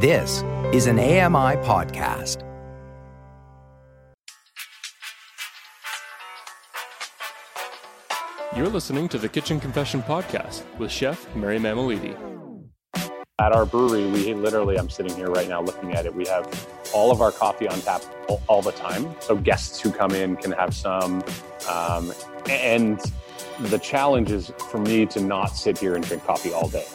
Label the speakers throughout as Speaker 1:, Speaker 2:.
Speaker 1: This is an AMI podcast.
Speaker 2: You're listening to the Kitchen Confession Podcast with Chef Mary Mammoliti.
Speaker 3: At our brewery, we literally, I'm sitting here right now looking at it. We have all of our coffee on tap all, all the time. So guests who come in can have some. Um, and the challenge is for me to not sit here and drink coffee all day.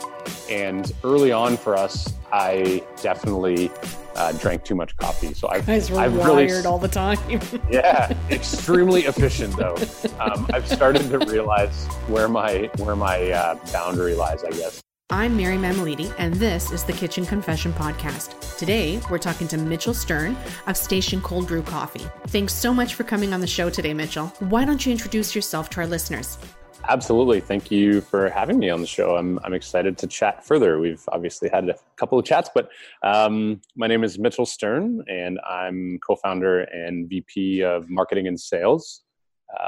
Speaker 3: And early on for us, I definitely uh, drank too much coffee. So I've,
Speaker 4: guys were
Speaker 3: I've
Speaker 4: wired
Speaker 3: really,
Speaker 4: all the time.
Speaker 3: yeah, extremely efficient though. Um, I've started to realize where my where my uh, boundary lies. I guess.
Speaker 4: I'm Mary Mammoliti, and this is the Kitchen Confession Podcast. Today, we're talking to Mitchell Stern of Station Cold Brew Coffee. Thanks so much for coming on the show today, Mitchell. Why don't you introduce yourself to our listeners?
Speaker 3: Absolutely. Thank you for having me on the show. I'm, I'm excited to chat further. We've obviously had a couple of chats, but um, my name is Mitchell Stern, and I'm co founder and VP of Marketing and Sales,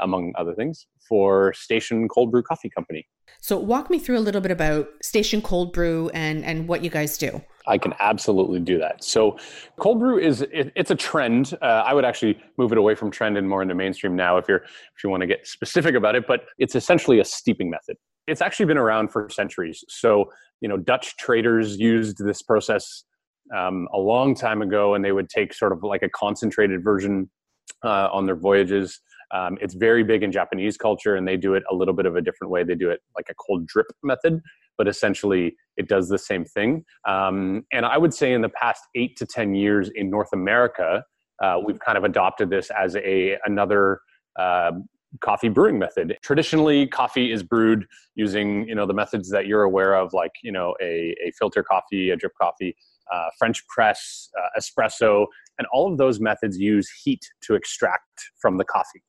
Speaker 3: among other things, for Station Cold Brew Coffee Company.
Speaker 4: So, walk me through a little bit about Station Cold Brew and, and what you guys do.
Speaker 3: I can absolutely do that. So, cold brew is it, it's a trend. Uh, I would actually move it away from trend and more into mainstream now, if you're if you want to get specific about it. But it's essentially a steeping method. It's actually been around for centuries. So, you know, Dutch traders used this process um, a long time ago, and they would take sort of like a concentrated version uh, on their voyages. Um, it's very big in Japanese culture, and they do it a little bit of a different way. They do it like a cold drip method, but essentially it does the same thing. Um, and I would say in the past eight to ten years in North America, uh, we've kind of adopted this as a another uh, coffee brewing method. Traditionally, coffee is brewed using you know the methods that you're aware of, like you know a, a filter coffee, a drip coffee, uh, French press, uh, espresso, and all of those methods use heat to extract from the coffee.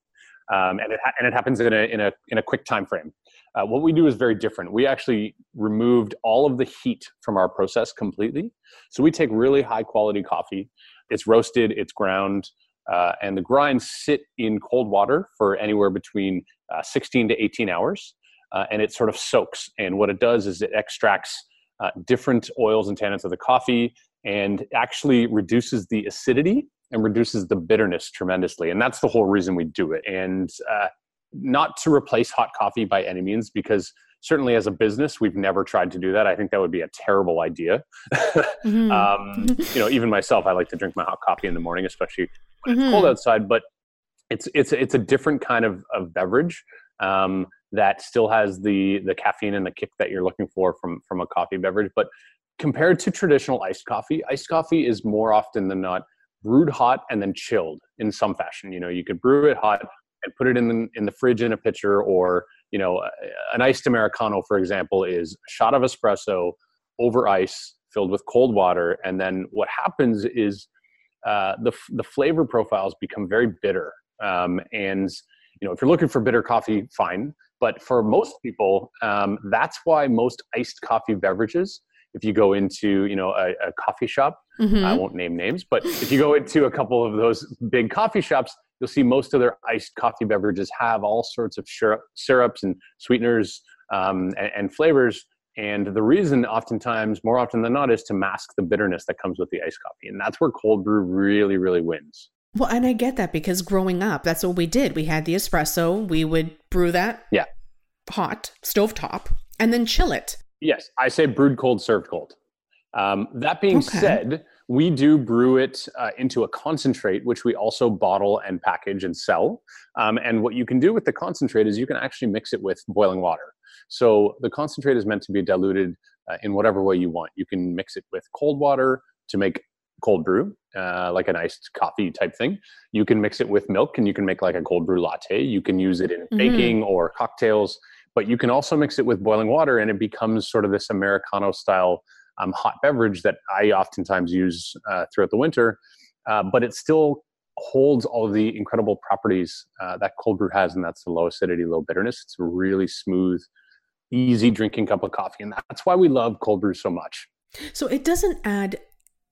Speaker 3: Um, and, it ha- and it happens in a, in, a, in a quick time frame. Uh, what we do is very different. We actually removed all of the heat from our process completely. So we take really high quality coffee. It's roasted, it's ground, uh, and the grinds sit in cold water for anywhere between uh, 16 to 18 hours. Uh, and it sort of soaks. And what it does is it extracts uh, different oils and tannins of the coffee and actually reduces the acidity and reduces the bitterness tremendously. And that's the whole reason we do it. And uh, not to replace hot coffee by any means, because certainly as a business, we've never tried to do that. I think that would be a terrible idea. mm-hmm. um, you know, even myself, I like to drink my hot coffee in the morning, especially when mm-hmm. it's cold outside. But it's it's it's a different kind of, of beverage um, that still has the the caffeine and the kick that you're looking for from from a coffee beverage. But compared to traditional iced coffee, iced coffee is more often than not brewed hot and then chilled in some fashion. You know, you could brew it hot and put it in the, in the fridge in a pitcher, or you know, an iced americano, for example, is a shot of espresso over ice filled with cold water, and then what happens is uh, the the flavor profiles become very bitter. Um, and you know, if you're looking for bitter coffee, fine. But for most people, um, that's why most iced coffee beverages if you go into you know a, a coffee shop mm-hmm. i won't name names but if you go into a couple of those big coffee shops you'll see most of their iced coffee beverages have all sorts of syrup, syrups and sweeteners um, and, and, flavors. And the reason oftentimes more often than not is to mask the bitterness that comes with the iced coffee. And that's where cold brew really really wins.
Speaker 4: Well and i get that because growing up that's what we did. We had the espresso we would brew that
Speaker 3: yeah.
Speaker 4: hot stove top and then chill it
Speaker 3: Yes, I say brewed cold, served cold. Um, that being okay. said, we do brew it uh, into a concentrate, which we also bottle and package and sell. Um, and what you can do with the concentrate is you can actually mix it with boiling water. So the concentrate is meant to be diluted uh, in whatever way you want. You can mix it with cold water to make cold brew, uh, like an iced coffee type thing. You can mix it with milk and you can make like a cold brew latte. You can use it in mm-hmm. baking or cocktails but you can also mix it with boiling water and it becomes sort of this Americano style um, hot beverage that I oftentimes use uh, throughout the winter. Uh, but it still holds all of the incredible properties uh, that cold brew has, and that's the low acidity, low bitterness. It's a really smooth, easy drinking cup of coffee, and that's why we love cold brew so much.
Speaker 4: So it doesn't add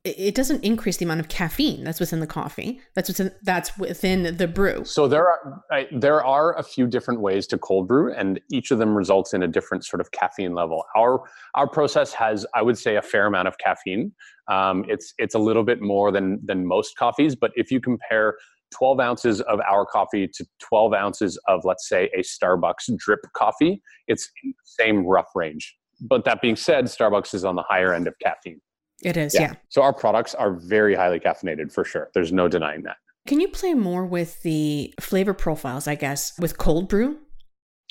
Speaker 4: it doesn't increase the amount of caffeine that's within the coffee. That's within that's within the brew.
Speaker 3: So there are I, there are a few different ways to cold brew, and each of them results in a different sort of caffeine level. Our our process has, I would say, a fair amount of caffeine. Um, it's it's a little bit more than than most coffees, but if you compare 12 ounces of our coffee to 12 ounces of, let's say, a Starbucks drip coffee, it's in the same rough range. But that being said, Starbucks is on the higher end of caffeine.
Speaker 4: It is, yeah. yeah.
Speaker 3: So our products are very highly caffeinated for sure. There's no denying that.
Speaker 4: Can you play more with the flavor profiles, I guess, with cold brew?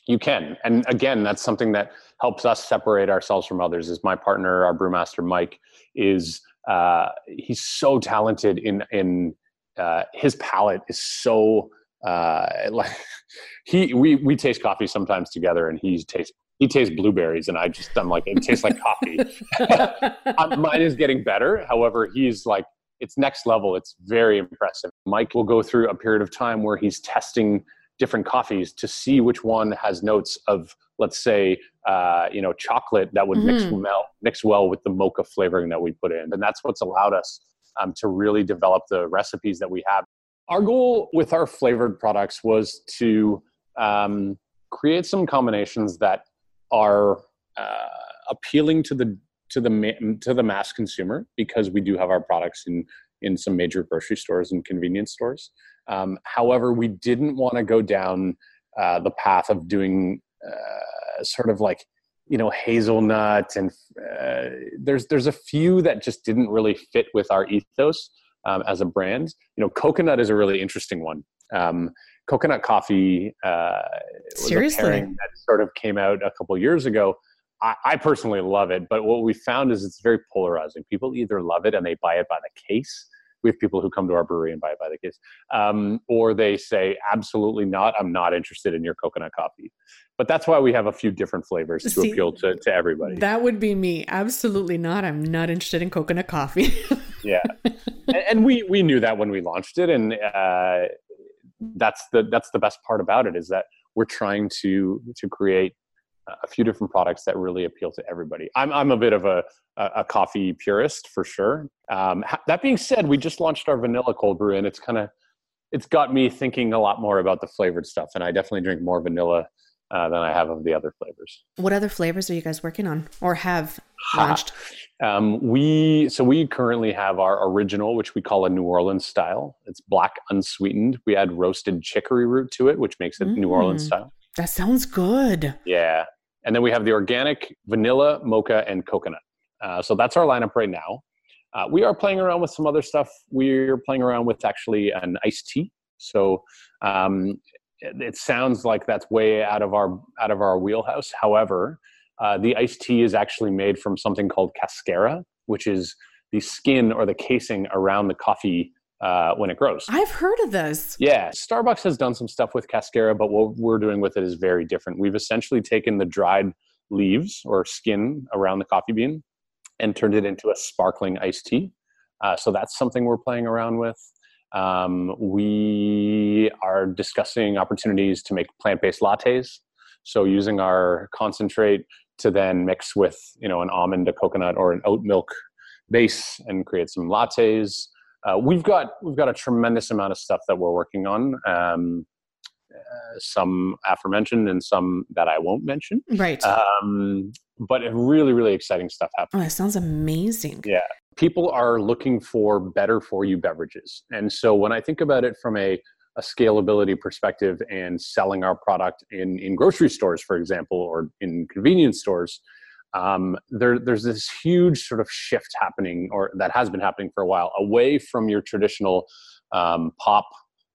Speaker 3: You can. And again, that's something that helps us separate ourselves from others is my partner, our brewmaster Mike, is uh, he's so talented in in uh, his palate is so uh, like he we we taste coffee sometimes together and he tastes he tastes blueberries and I just I'm like it tastes like coffee. Mine is getting better. However, he's like it's next level. It's very impressive. Mike will go through a period of time where he's testing different coffees to see which one has notes of let's say uh, you know chocolate that would mm-hmm. mix well mix well with the mocha flavoring that we put in and that's what's allowed us um, to really develop the recipes that we have our goal with our flavored products was to um, create some combinations that are uh, appealing to the to the to the mass consumer because we do have our products in in some major grocery stores and convenience stores. Um, however, we didn't want to go down uh, the path of doing uh, sort of like you know hazelnut and uh, there's there's a few that just didn't really fit with our ethos um, as a brand. You know, coconut is a really interesting one. Um, coconut coffee uh,
Speaker 4: Seriously?
Speaker 3: that sort of came out a couple years ago. I, I, personally love it, but what we found is it's very polarizing. People either love it and they buy it by the case. We have people who come to our brewery and buy it by the case, um, or they say, "Absolutely not! I'm not interested in your coconut coffee." But that's why we have a few different flavors to See, appeal to, to everybody.
Speaker 4: That would be me. Absolutely not. I'm not interested in coconut coffee.
Speaker 3: yeah, and, and, we we knew that when we launched it, and uh, that's the that's the best part about it is that we're trying to to create a few different products that really appeal to everybody. I'm I'm a bit of a a, coffee purist for sure. Um, that being said, we just launched our vanilla cold brew, and it's kind of it's got me thinking a lot more about the flavored stuff, and I definitely drink more vanilla uh, than I have of the other flavors.
Speaker 4: What other flavors are you guys working on or have launched?
Speaker 3: Um, we so we currently have our original, which we call a New Orleans style. It's black unsweetened. We add roasted chicory root to it, which makes it mm, New Orleans mm. style.
Speaker 4: That sounds good.
Speaker 3: Yeah, and then we have the organic vanilla, mocha, and coconut. Uh, so that's our lineup right now. Uh, we are playing around with some other stuff. We're playing around with actually an iced tea. So um, it, sounds like that's way out of our out of our wheelhouse. However, uh, the iced tea is actually made from something called cascara, which is the skin or the casing around the coffee uh, when it grows.
Speaker 4: I've heard of this.
Speaker 3: Yeah, Starbucks has done some stuff with cascara, but what we're doing with it is very different. We've essentially taken the dried leaves or skin around the coffee bean and turned it into a sparkling iced tea. Uh, so that's something we're playing around with. Um, we are discussing opportunities to make plant-based lattes. So using our concentrate to then mix with you know an almond, a coconut, or an oat milk base and create some lattes. Uh, we've got we've got a tremendous amount of stuff that we're working on. Um, uh, some aforementioned and some that I won't mention.
Speaker 4: Right.
Speaker 3: Um, but really, really exciting stuff happening.
Speaker 4: Oh, that sounds amazing.
Speaker 3: Yeah. People are looking for better for you beverages. And so when I think about it from a, a scalability perspective and selling our product in, in grocery stores, for example, or in convenience stores, um, there, there's this huge sort of shift happening, or that has been happening for a while, away from your traditional um, pop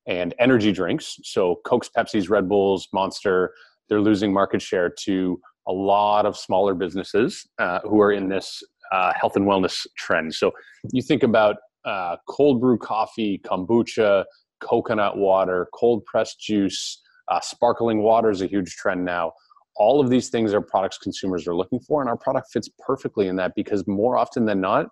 Speaker 3: and energy drinks. So Cokes, Pepsis, Red Bulls, Monster, they're losing market share to a lot of smaller businesses uh, who are in this uh, health and wellness trends. So you think about uh, cold brew coffee, kombucha, coconut water, cold pressed juice, uh, sparkling water is a huge trend now. All of these things are products consumers are looking for, and our product fits perfectly in that because more often than not,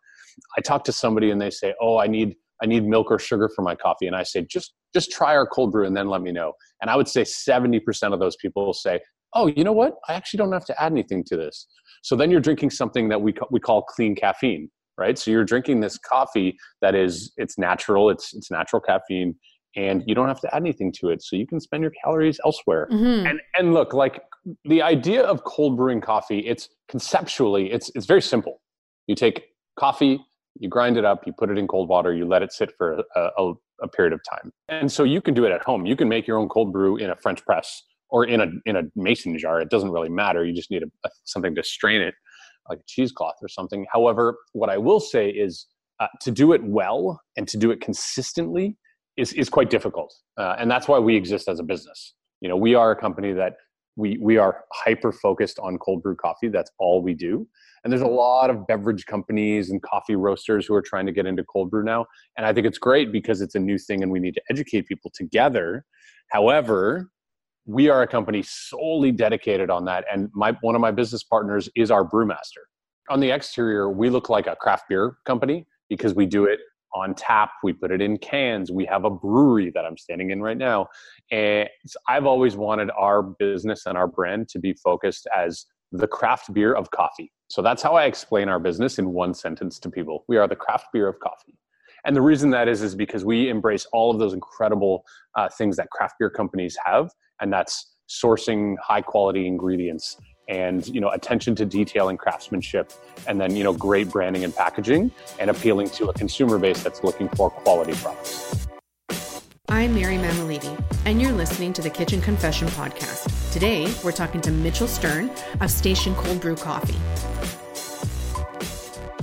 Speaker 3: I talk to somebody and they say, "Oh, I need I need milk or sugar for my coffee," and I say, "Just just try our cold brew and then let me know." And I would say seventy percent of those people say, oh, you know what? I actually don't have to add anything to this. So then you're drinking something that we, we call clean caffeine. right? So you're drinking this coffee that is it's natural, it's it's natural caffeine, and you don't have to add anything to it. So you can spend your calories elsewhere.
Speaker 4: Mhm.
Speaker 3: And and look, like the idea of cold brewing coffee, it's conceptually it's it's very simple. You take coffee, you grind it up, you put it in cold water, you let it sit for a, a, a period of time. And so you can do it at home. You can make your own cold brew in a French press or in a in a mason jar. It doesn't really matter. You just need a, a, something to strain it, like a cheesecloth or something. However, what I will say is uh, to do it well and to do it consistently is is quite difficult, uh, and that's why we exist as a business. You know, we are a company that we we are hyper focused on cold brew coffee. That's all we do. And there's a lot of beverage companies and coffee roasters who are trying to get into cold brew now. And I think it's great because it's a new thing and we need to educate people together. However, we are a company solely dedicated on that. And my one of my business partners is our brewmaster. On the exterior, we look like a craft beer company because we do it on tap. We put it in cans. We have a brewery that I'm standing in right now. And I've always wanted our business and our brand to be focused as the craft beer of coffee. So that's how I explain our business in one sentence to people. We are the craft beer of coffee. And the reason that is is because we embrace all of those incredible uh, things that craft beer companies have, and that's sourcing high quality ingredients and you know attention to detail and craftsmanship and then you know great branding and packaging and appealing to a consumer base that's looking for quality products
Speaker 4: I'm Mary Mammoliti, and you're listening to the Kitchen Confession Podcast. Today, we're talking to Mitchell Stern of Station Cold Brew Coffee.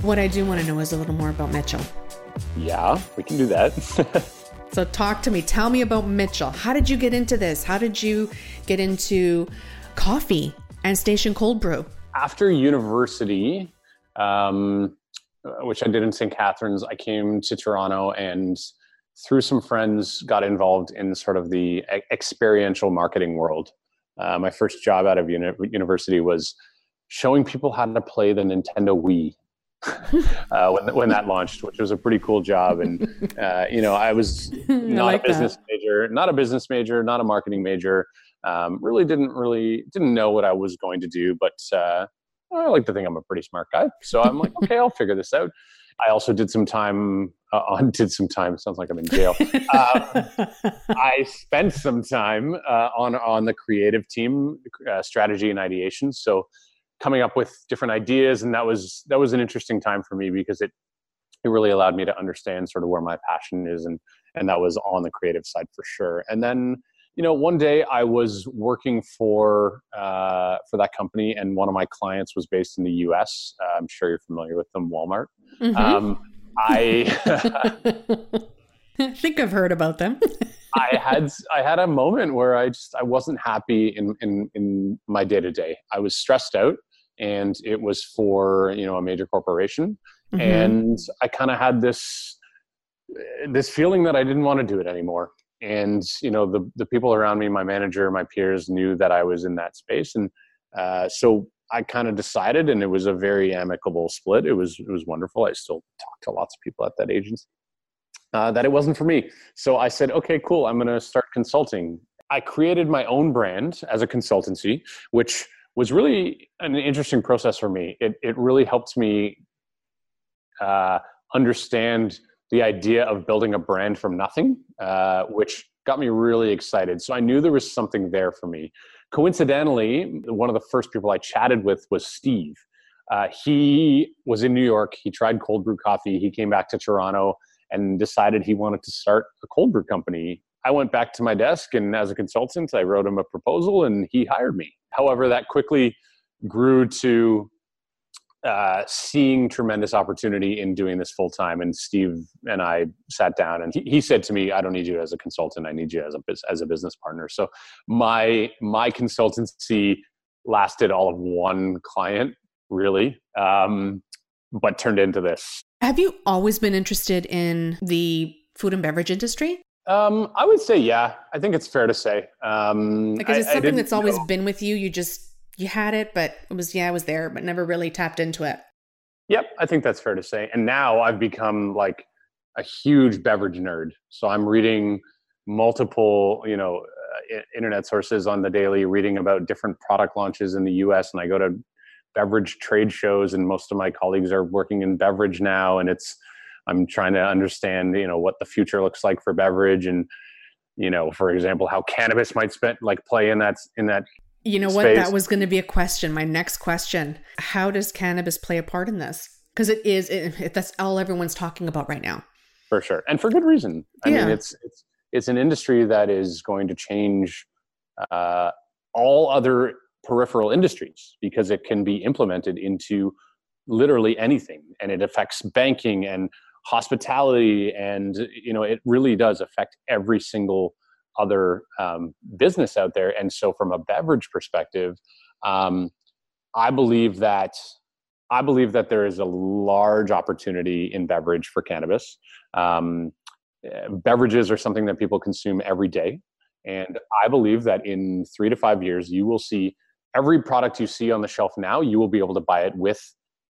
Speaker 4: What I do want to know is a little more about Mitchell.
Speaker 3: Yeah we can do that
Speaker 4: So, talk to me. Tell me about Mitchell. How did you get into this? How did you get into coffee and Station Cold Brew?
Speaker 3: after university um, which i did in st catharines i came to toronto and through some friends got involved in sort of the experiential marketing world uh, my first job out of uni- university was showing people how to play the nintendo wii uh, when, when that launched which was a pretty cool job. And uh, you know i was not
Speaker 4: like
Speaker 3: a business major not a business major not a marketing major. Um, really didn't really didn't know what i was going to do but uh, i like to think i'm a pretty smart guy. So i'm like okay i'll figure this out. I also did some time uh, on did some time sounds like i'm in jail. Um, I spent some time uh, on on the creative team, uh, strategy and ideation. So coming up with different ideas, and that was that was an interesting time for me because it it really allowed me to understand sort of where my passion is, and and that was on the creative side for sure. And then you know one day I was working for uh, for that company, and one of my clients was based in the U.S. Uh, I'm sure you're familiar with them, Walmart.
Speaker 4: Mhm.
Speaker 3: Um, I.
Speaker 4: I think I've heard about them.
Speaker 3: I had I had a moment where I just I wasn't happy in in in my day to day. I was stressed out, and it was for you know a major corporation,
Speaker 4: Mhm.
Speaker 3: and I kind of had this this feeling that I didn't want to do it anymore. And you know the the people around me, my manager, my peers knew that I was in that space, and uh, so I kind of decided, and it was a very amicable split. It was it was wonderful. I still talk to lots of people at that agency. Uh, that it wasn't for me. So I said, okay, cool. I'm going to start consulting. I created my own brand as a consultancy, which was really an interesting process for me. It it really helped me uh, understand the idea of building a brand from nothing, uh, which got me really excited. So I knew there was something there for me. Coincidentally, one of the first people I chatted with was Steve. Uh, he was in New York. He tried cold brew coffee. He came back to Toronto and decided he wanted to start a cold brew company. I went back to my desk and as a consultant, I wrote him a proposal and he hired me. However, that quickly grew to uh, seeing tremendous opportunity in doing this full time. And Steve and I sat down, and he, he said to me, "I don't need you as a consultant. I need you as a as a business partner." So my my consultancy lasted all of one client, really, um, but turned into this.
Speaker 4: Have you always been interested in the food and beverage industry?
Speaker 3: Um, I would say, yeah. I think it's fair to say. Um,
Speaker 4: Like, is
Speaker 3: I-
Speaker 4: it
Speaker 3: I
Speaker 4: something
Speaker 3: didn't
Speaker 4: that's always
Speaker 3: know-
Speaker 4: been with you? You just you had it, but it was yeah, I was there, but never really tapped into it.
Speaker 3: Yep, I think that's fair to say. And now I've become like a huge beverage nerd. So I'm reading multiple, you know, uh, internet sources on the daily, reading about different product launches in the U.S. And I go to beverage trade shows, and most of my colleagues are working in beverage now, and it's I'm trying to understand, you know, what the future looks like for beverage, and you know, for example, how cannabis might spend like play in that in that.
Speaker 4: You know
Speaker 3: space.
Speaker 4: what? That was going to be a question. My next question: How does cannabis play a part in this? Because it is. It, it, that's all everyone's talking about right now.
Speaker 3: For sure, and for good reason. I
Speaker 4: Yeah.
Speaker 3: mean, it's it's it's an industry that is going to change uh, all other peripheral industries because it can be implemented into literally anything, and it affects banking and hospitality, and you know, it really does affect every single other um, business out there. And so, from a beverage perspective, um, I believe that I believe that there is a large opportunity in beverage for cannabis. Um, eh, beverages are something that people consume every day, and I believe that in three to five years, you will see every product you see on the shelf now. You will be able to buy it with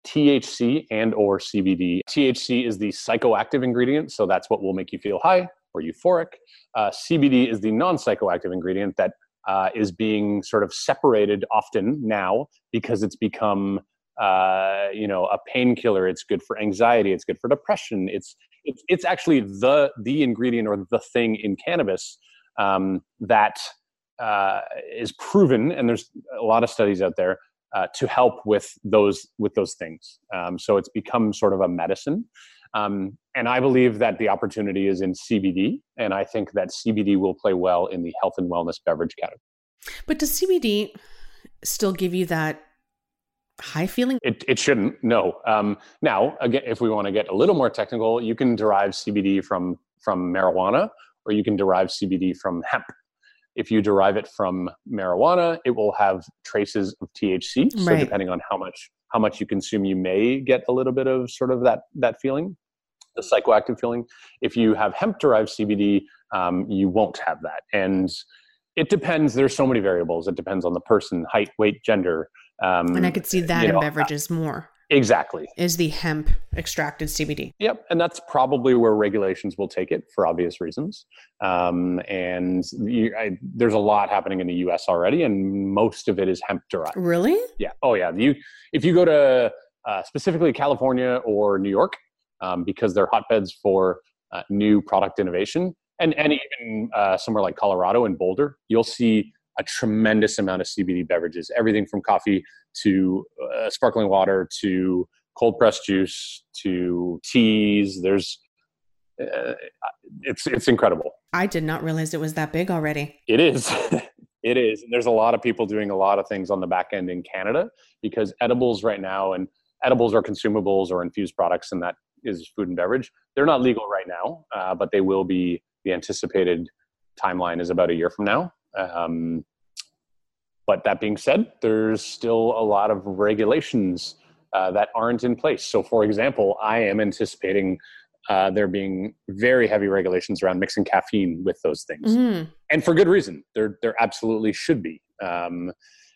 Speaker 3: THC and or CBD. THC is the psychoactive ingredient, so that's what will make you feel high or euphoric. Uh, CBD is the non-psychoactive ingredient that uh, is being sort of separated often now because it's become uh, you know a painkiller. It's good for anxiety. It's good for depression. It's it's it's actually the the ingredient or the thing in cannabis um, that uh, is proven, and there's a lot of studies out there uh, to help with those with those things. Um, so it's become sort of a medicine. Um, and I believe that the opportunity is in CBD, and I think that CBD will play well in the health and wellness beverage category.
Speaker 4: But does CBD still give you that high feeling?
Speaker 3: It, it shouldn't, no. Um, now, again, if we want to get a little more technical, you can derive CBD from from marijuana, or you can derive CBD from hemp. If you derive it from marijuana, it will have traces of THC. So
Speaker 4: Right.
Speaker 3: depending on how much how much you consume, you may get a little bit of sort of that that feeling, the psychoactive feeling. If you have hemp derived CBD, um, you won't have that. And it depends. There's so many variables. It depends on the person, height, weight, gender. Um,
Speaker 4: And I could see that in
Speaker 3: know,
Speaker 4: beverages more.
Speaker 3: Exactly.
Speaker 4: Is the hemp extracted CBD?
Speaker 3: Yep, and that's probably where regulations will take it for obvious reasons. Um, and you, I, there's a lot happening in the U.S. already, and most of it is hemp derived.
Speaker 4: Really?
Speaker 3: Yeah. Oh, yeah. You, if you go to uh, specifically California or New York, um, because they're hotbeds for uh, new product innovation, and and even uh, somewhere like Colorado and Boulder, you'll see a tremendous amount of CBD beverages. Everything from coffee to uh, sparkling water to cold pressed juice to teas. There's uh, it's it's incredible.
Speaker 4: I did not realize it was that big already.
Speaker 3: It is. it is. And there's a lot of people doing a lot of things on the back end in Canada because edibles right now and edibles are consumables or infused products, and that is food and beverage. They're not legal right now, uh, but they will be. The anticipated timeline is about a year from now. Um, but that being said, there's still a lot of regulations uh, that aren't in place. So, for example, I am anticipating uh, there being very heavy regulations around mixing caffeine with those things
Speaker 4: Mm.
Speaker 3: and for good reason. There, there absolutely should be, um,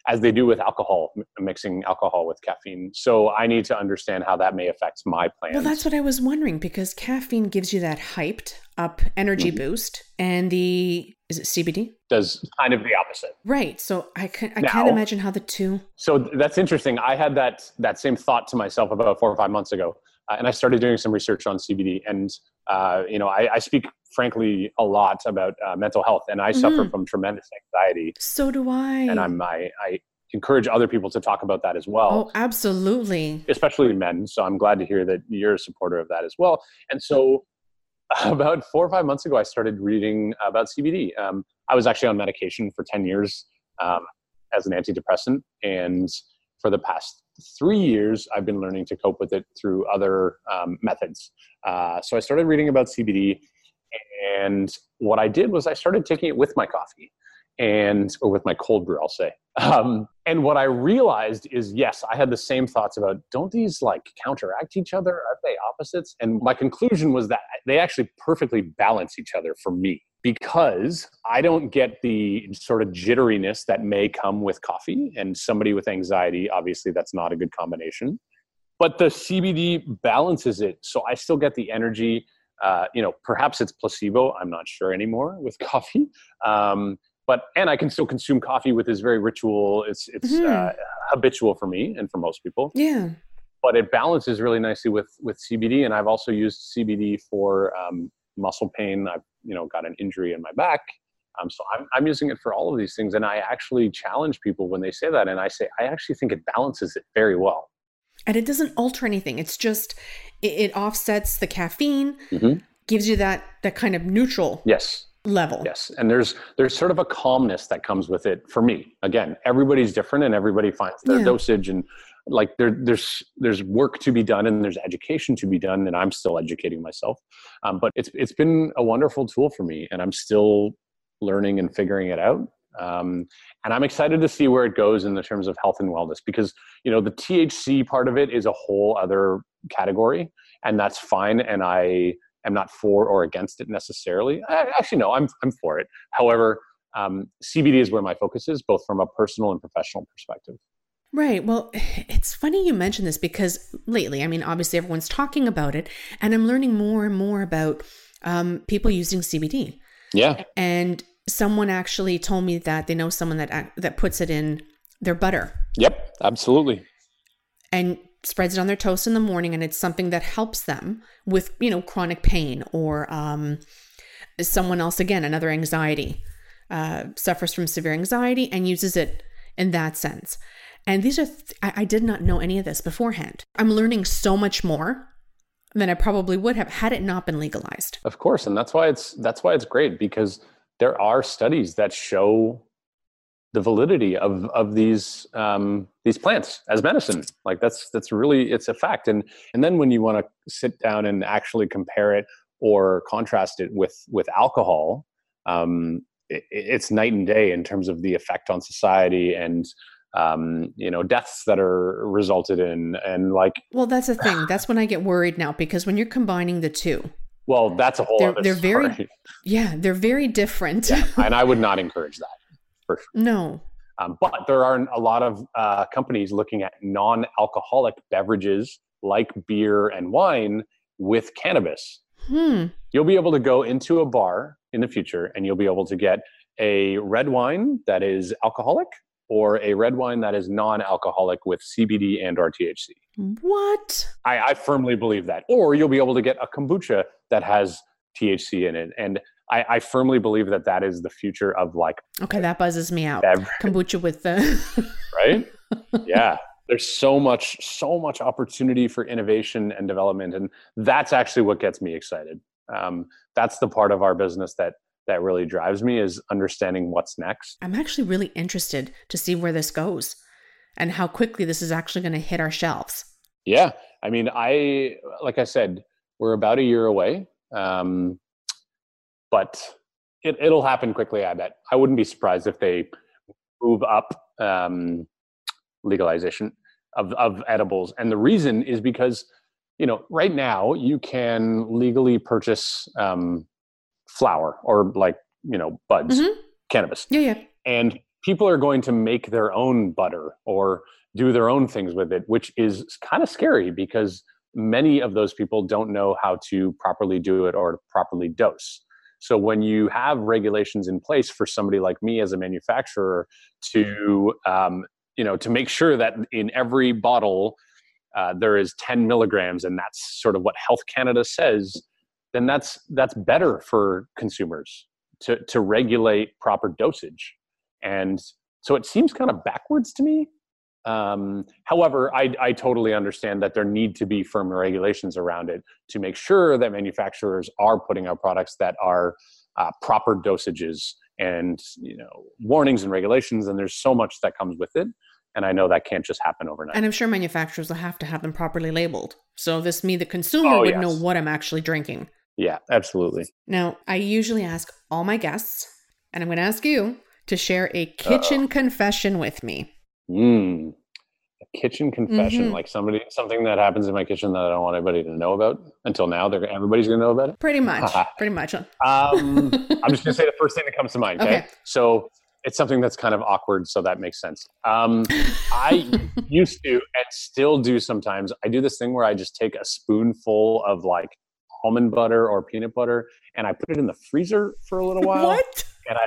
Speaker 3: as they do with alcohol, m- mixing alcohol with caffeine. So I need to understand how that may affect my plans.
Speaker 4: Well, that's what I was wondering because caffeine gives you that hyped up energy
Speaker 3: Mm-hmm.
Speaker 4: boost, and the is it CBD?
Speaker 3: does kind of the opposite.
Speaker 4: Right. So I can I
Speaker 3: Now-
Speaker 4: can't imagine how the two.
Speaker 3: So that's interesting. I had that that same thought to myself about four or five months ago, and I started doing some research on CBD. And uh, you know, I, I speak frankly a lot about uh, mental health, and I suffer
Speaker 4: Mhm.
Speaker 3: from tremendous anxiety,
Speaker 4: So do I.
Speaker 3: and I'm I, I encourage other people to talk about that as well.
Speaker 4: oh, absolutely.
Speaker 3: especially men. So I'm glad to hear that you're a supporter of that as well. And so about four or five months ago, I started reading about CBD. Um, I was actually on medication for 10 years um, as an antidepressant. And for the past three years, I've been learning to cope with it through other um, methods. Uh, so I started reading about CBD. And what I did was I started taking it with my coffee and or with my cold brew i'll say um, and what i realized is yes i had the same thoughts about don't these like counteract each other aren't they opposites and my conclusion was that they actually perfectly balance each other for me because i don't get the sort of jitteriness that may come with coffee and somebody with anxiety obviously that's not a good combination but the cbd balances it so i still get the energy uh, you know perhaps it's placebo i'm not sure anymore with coffee um, but and I can still consume coffee with this very ritual. It's it's uh,
Speaker 4: Mhm.
Speaker 3: habitual for me and for most people.
Speaker 4: Yeah.
Speaker 3: But it balances really nicely with with CBD, and I've also used CBD for um, muscle pain. I've you know got an injury in my back, um, so I'm I'm using it for all of these things. And I actually challenge people when they say that, and I say I actually think it balances it very well.
Speaker 4: And it doesn't alter anything. It's just it, it offsets the caffeine,
Speaker 3: Mhm.
Speaker 4: gives you that that kind of neutral
Speaker 3: Yes,
Speaker 4: level.
Speaker 3: Yes, and there's there's sort of a calmness that comes with it for me. Again, everybody's different, and everybody finds their
Speaker 4: Yeah.
Speaker 3: dosage, and like there there's there's work to be done, and there's education to be done, and I'm still educating myself. Um, but it's it's been a wonderful tool for me, and I'm still learning and figuring it out. Um, and I'm excited to see where it goes in the terms of health and wellness because you know the THC part of it is a whole other category, and that's fine. And I am not for or against it necessarily. I, actually, no, I'm I'm for it. However, um, CBD is where my focus is, both from a personal and professional perspective.
Speaker 4: Right. Well, it's funny you mention this because lately, I mean, obviously everyone's talking about it, and I'm learning more and more about um, people using CBD.
Speaker 3: Yeah,
Speaker 4: And someone actually told me that they know someone that that puts it in their butter
Speaker 3: yep, absolutely.
Speaker 4: and spreads it on their toast in the morning, and it's something that helps them with you know chronic pain or um, someone else again another anxiety uh, suffers from severe anxiety and uses it in that sense. And these are th- I, I did not know any of this beforehand. I'm learning so much more than I probably would have had it not been legalized.
Speaker 3: Of course, and that's why it's that's why it's great because there are studies that show the validity of of these um, these plants as medicine. Like that's that's really it's a fact. And and then when you want to sit down and actually compare it or contrast it with with alcohol, um, it, it's night and day in terms of the effect on society and um, you know deaths that are resulted in and like
Speaker 4: Well, that's the thing. That's when I get worried now because when you're combining the two,
Speaker 3: well that's a whole
Speaker 4: They're- they're very- yeah, they're very different.
Speaker 3: yeah, and I would not encourage that for sure.
Speaker 4: no.
Speaker 3: Um, but there are a lot of uh, companies looking at non-alcoholic beverages like beer and wine with cannabis.
Speaker 4: Hmm.
Speaker 3: You'll be able to go into a bar in the future and you'll be able to get a red wine that is alcoholic or a red wine that is non-alcoholic with CBD and or THC.
Speaker 4: What?
Speaker 3: I, I firmly believe that. Or you'll be able to get a kombucha that has THC in it. And I, I firmly believe that that is the future of like
Speaker 4: Okay, that buzzes me out.
Speaker 3: beverage.
Speaker 4: Kombucha with the
Speaker 3: right yeah there's so much so much opportunity for innovation and development and that's actually what gets me excited um, that's the part of our business that that really drives me is understanding what's next.
Speaker 4: I'm actually really interested to see where this goes and how quickly this is actually going to hit our shelves.
Speaker 3: yeah i mean i like i said we're about a year away um, but it, it'll happen quickly i bet. I wouldn't be surprised if they move up um, legalization of, of edibles. And the reason is because you know right now you can legally purchase um, flower or like you know buds
Speaker 4: Mhm.
Speaker 3: cannabis
Speaker 4: Yeah, yeah.
Speaker 3: and people are going to make their own butter or do their own things with it which is kind of scary because many of those people don't know how to properly do it or properly dose so when you have regulations in place for somebody like me as a manufacturer to um, you know to make sure that in every bottle uh, there is 10 milligrams and that's sort of what health canada says then that's that's better for consumers to to regulate proper dosage. And so it seems kind of backwards to me. Um, however I, I totally understand that there need to be firm regulations around it to make sure that manufacturers are putting out products that are uh, proper dosages and you know warnings and regulations and there's so much that comes with it and i know that can't just happen overnight
Speaker 4: And I'm sure manufacturers will have to have them properly labeled. So this me, the consumer,
Speaker 3: Oh,
Speaker 4: would
Speaker 3: yes.
Speaker 4: know what I'm actually drinking.
Speaker 3: yeah absolutely
Speaker 4: Now, I usually ask all my guests, and I'm going to ask you to share a kitchen confession with me.
Speaker 3: Mm. A kitchen confession,
Speaker 4: Mhm.
Speaker 3: like somebody something that happens in my kitchen that I don't want anybody to know about until now. They're everybody's gonna know about it.
Speaker 4: Pretty much. pretty much.
Speaker 3: Um, I'm just gonna say the first thing that comes to mind. Okay?
Speaker 4: Okay.
Speaker 3: so it's something that's kind of awkward, so that makes sense. Um, I used to and still do sometimes. I do this thing where I just take a spoonful of like almond butter or peanut butter and I put it in the freezer for a little while.
Speaker 4: what?
Speaker 3: and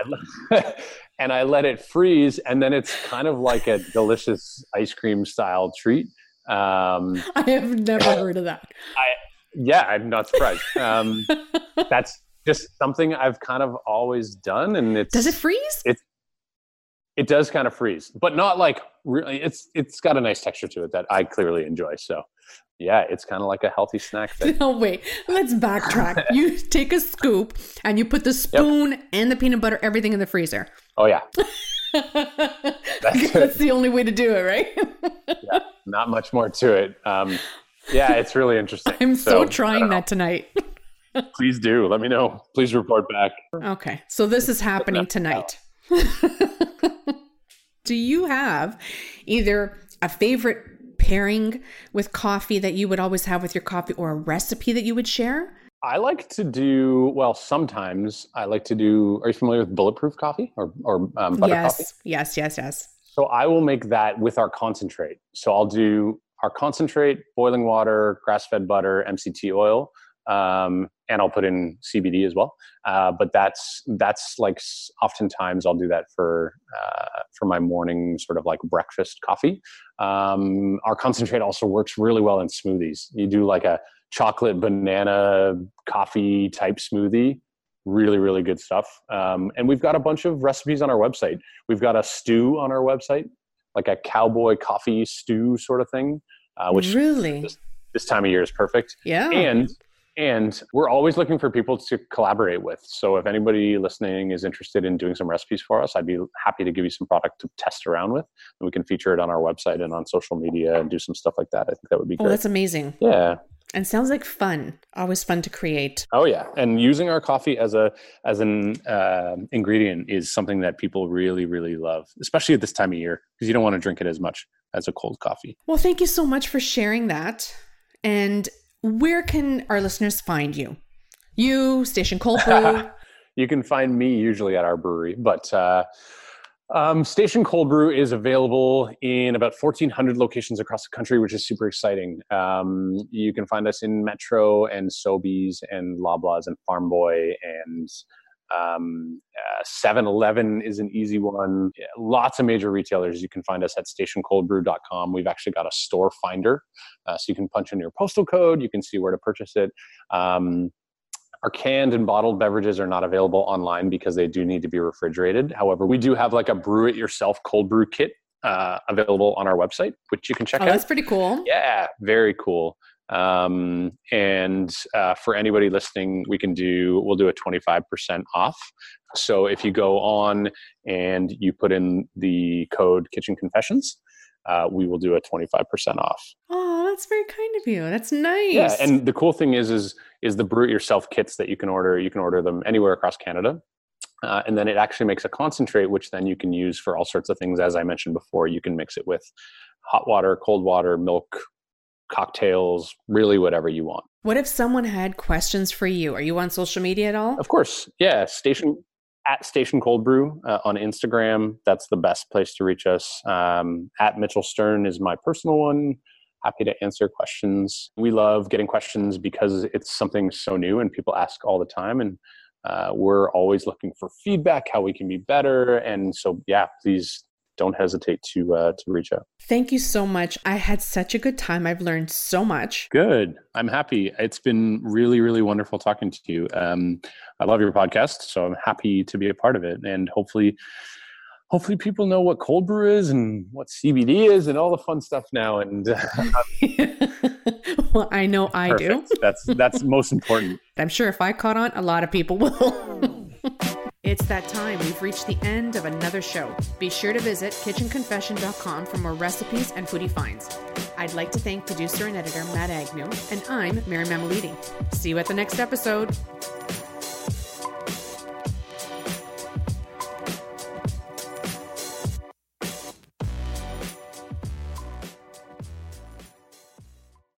Speaker 3: I and I let it freeze, and then it's kind of like a delicious ice cream style treat. Um,
Speaker 4: I have never heard of that.
Speaker 3: I yeah, I'm not surprised. Um, that's just something I've kind of always done, and it's
Speaker 4: Does it freeze?
Speaker 3: It it does kind of freeze, but not like really. It's it's got a nice texture to it that I clearly enjoy. So yeah, it's kind of like a healthy snack thing.
Speaker 4: No, wait. Let's backtrack. you take a scoop and you put the spoon yep. and the peanut butter, everything in the freezer.
Speaker 3: Oh yeah.
Speaker 4: That's, That's the only way to do it, right?
Speaker 3: yeah, not much more to it. Um, yeah, it's really interesting.
Speaker 4: I'm so, so trying that tonight.
Speaker 3: Please do. Let me know. Please report back.
Speaker 4: Okay. So this is happening tonight. Do you have either a favorite pairing with coffee that you would always have with your coffee or a recipe that you would share?
Speaker 3: I like to do well. Sometimes I like to do. Are you familiar with bulletproof coffee or or um, butter
Speaker 4: yes,
Speaker 3: coffee?
Speaker 4: Yes, yes, yes.
Speaker 3: So I will make that with our concentrate. So I'll do our concentrate, boiling water, grass-fed butter, MCT oil, um, and I'll put in CBD as well. Uh, but that's that's like oftentimes I'll do that for uh, for my morning sort of like breakfast coffee. Um, our concentrate also works really well in smoothies. You do like a chocolate banana coffee type smoothie. Really, really good stuff. Um, and we've got a bunch of recipes on our website. We've got a stew on our website, like a cowboy coffee stew sort of thing, uh, which
Speaker 4: really
Speaker 3: this, this time of year is perfect.
Speaker 4: Yeah.
Speaker 3: And and we're always looking for people to collaborate with. So if anybody listening is interested in doing some recipes for us, I'd be happy to give you some product to test around with, and we can feature it on our website and on social media and do some stuff like that. I think that would be great.
Speaker 4: Oh, that's amazing.
Speaker 3: Yeah.
Speaker 4: And sounds like fun. Always fun to create.
Speaker 3: Oh yeah, and using our coffee as a as an uh, ingredient is something that people really really love, especially at this time of year because you don't want to drink it as much as a cold coffee.
Speaker 4: Well, thank you so much for sharing that. And where can our listeners find you? You, Station Cold Brew.
Speaker 3: you can find me usually at our brewery, but uh, um, Station Cold Brew is available in about 1,400 locations across the country, which is super exciting. Um, you can find us in Metro and Sobeys and Loblaws and Farm Boy and um, uh, 7-Eleven is an easy one. Yeah, lots of major retailers. You can find us at stationcoldbrew.com. We've actually got a store finder, uh, so you can punch in your postal code. You can see where to purchase it. Um, our canned and bottled beverages are not available online because they do need to be refrigerated. However, we do have like a brew it yourself cold brew kit uh, available on our website, which you can check
Speaker 4: oh,
Speaker 3: out.
Speaker 4: That's pretty cool.
Speaker 3: Yeah, very cool. Um, and uh, for anybody listening, we can do we'll do a 25% off. So if you go on and you put in the code Kitchen Confessions, uh, we will do a 25% off.
Speaker 4: Oh, that's very kind of you. That's nice.
Speaker 3: Yeah, and the cool thing is is is the brew it yourself kits that you can order. You can order them anywhere across Canada. Uh, and then it actually makes a concentrate, which then you can use for all sorts of things. As I mentioned before, you can mix it with hot water, cold water, milk, cocktails, really whatever you want.
Speaker 4: What if someone had questions for you? Are you on social media at all?
Speaker 3: Of course. Yeah. Station at Station Cold Brew uh, on Instagram. That's the best place to reach us. Um, at Mitchell Stern is my personal one. Happy to answer questions. We love getting questions because it's something so new and people ask all the time. And uh, we're always looking for feedback, how we can be better. And so, yeah, please don't hesitate to uh, to reach out.
Speaker 4: Thank you so much. I had such a good time. I've learned so much.
Speaker 3: Good. I'm happy. It's been really, really wonderful talking to you. Um, I love your podcast, so I'm happy to be a part of it, and hopefully. Hopefully, people know what cold brew is and what CBD is and all the fun stuff now. And uh,
Speaker 4: well, I know I
Speaker 3: perfect.
Speaker 4: do.
Speaker 3: that's that's most important.
Speaker 4: I'm sure if I caught on, a lot of people will. It's that time. We've reached the end of another show. Be sure to visit kitchenconfession.com for more recipes and foodie finds. I'd like to thank producer and editor Matt Agnew, and I'm Mary Mammoliti. See you at the next episode.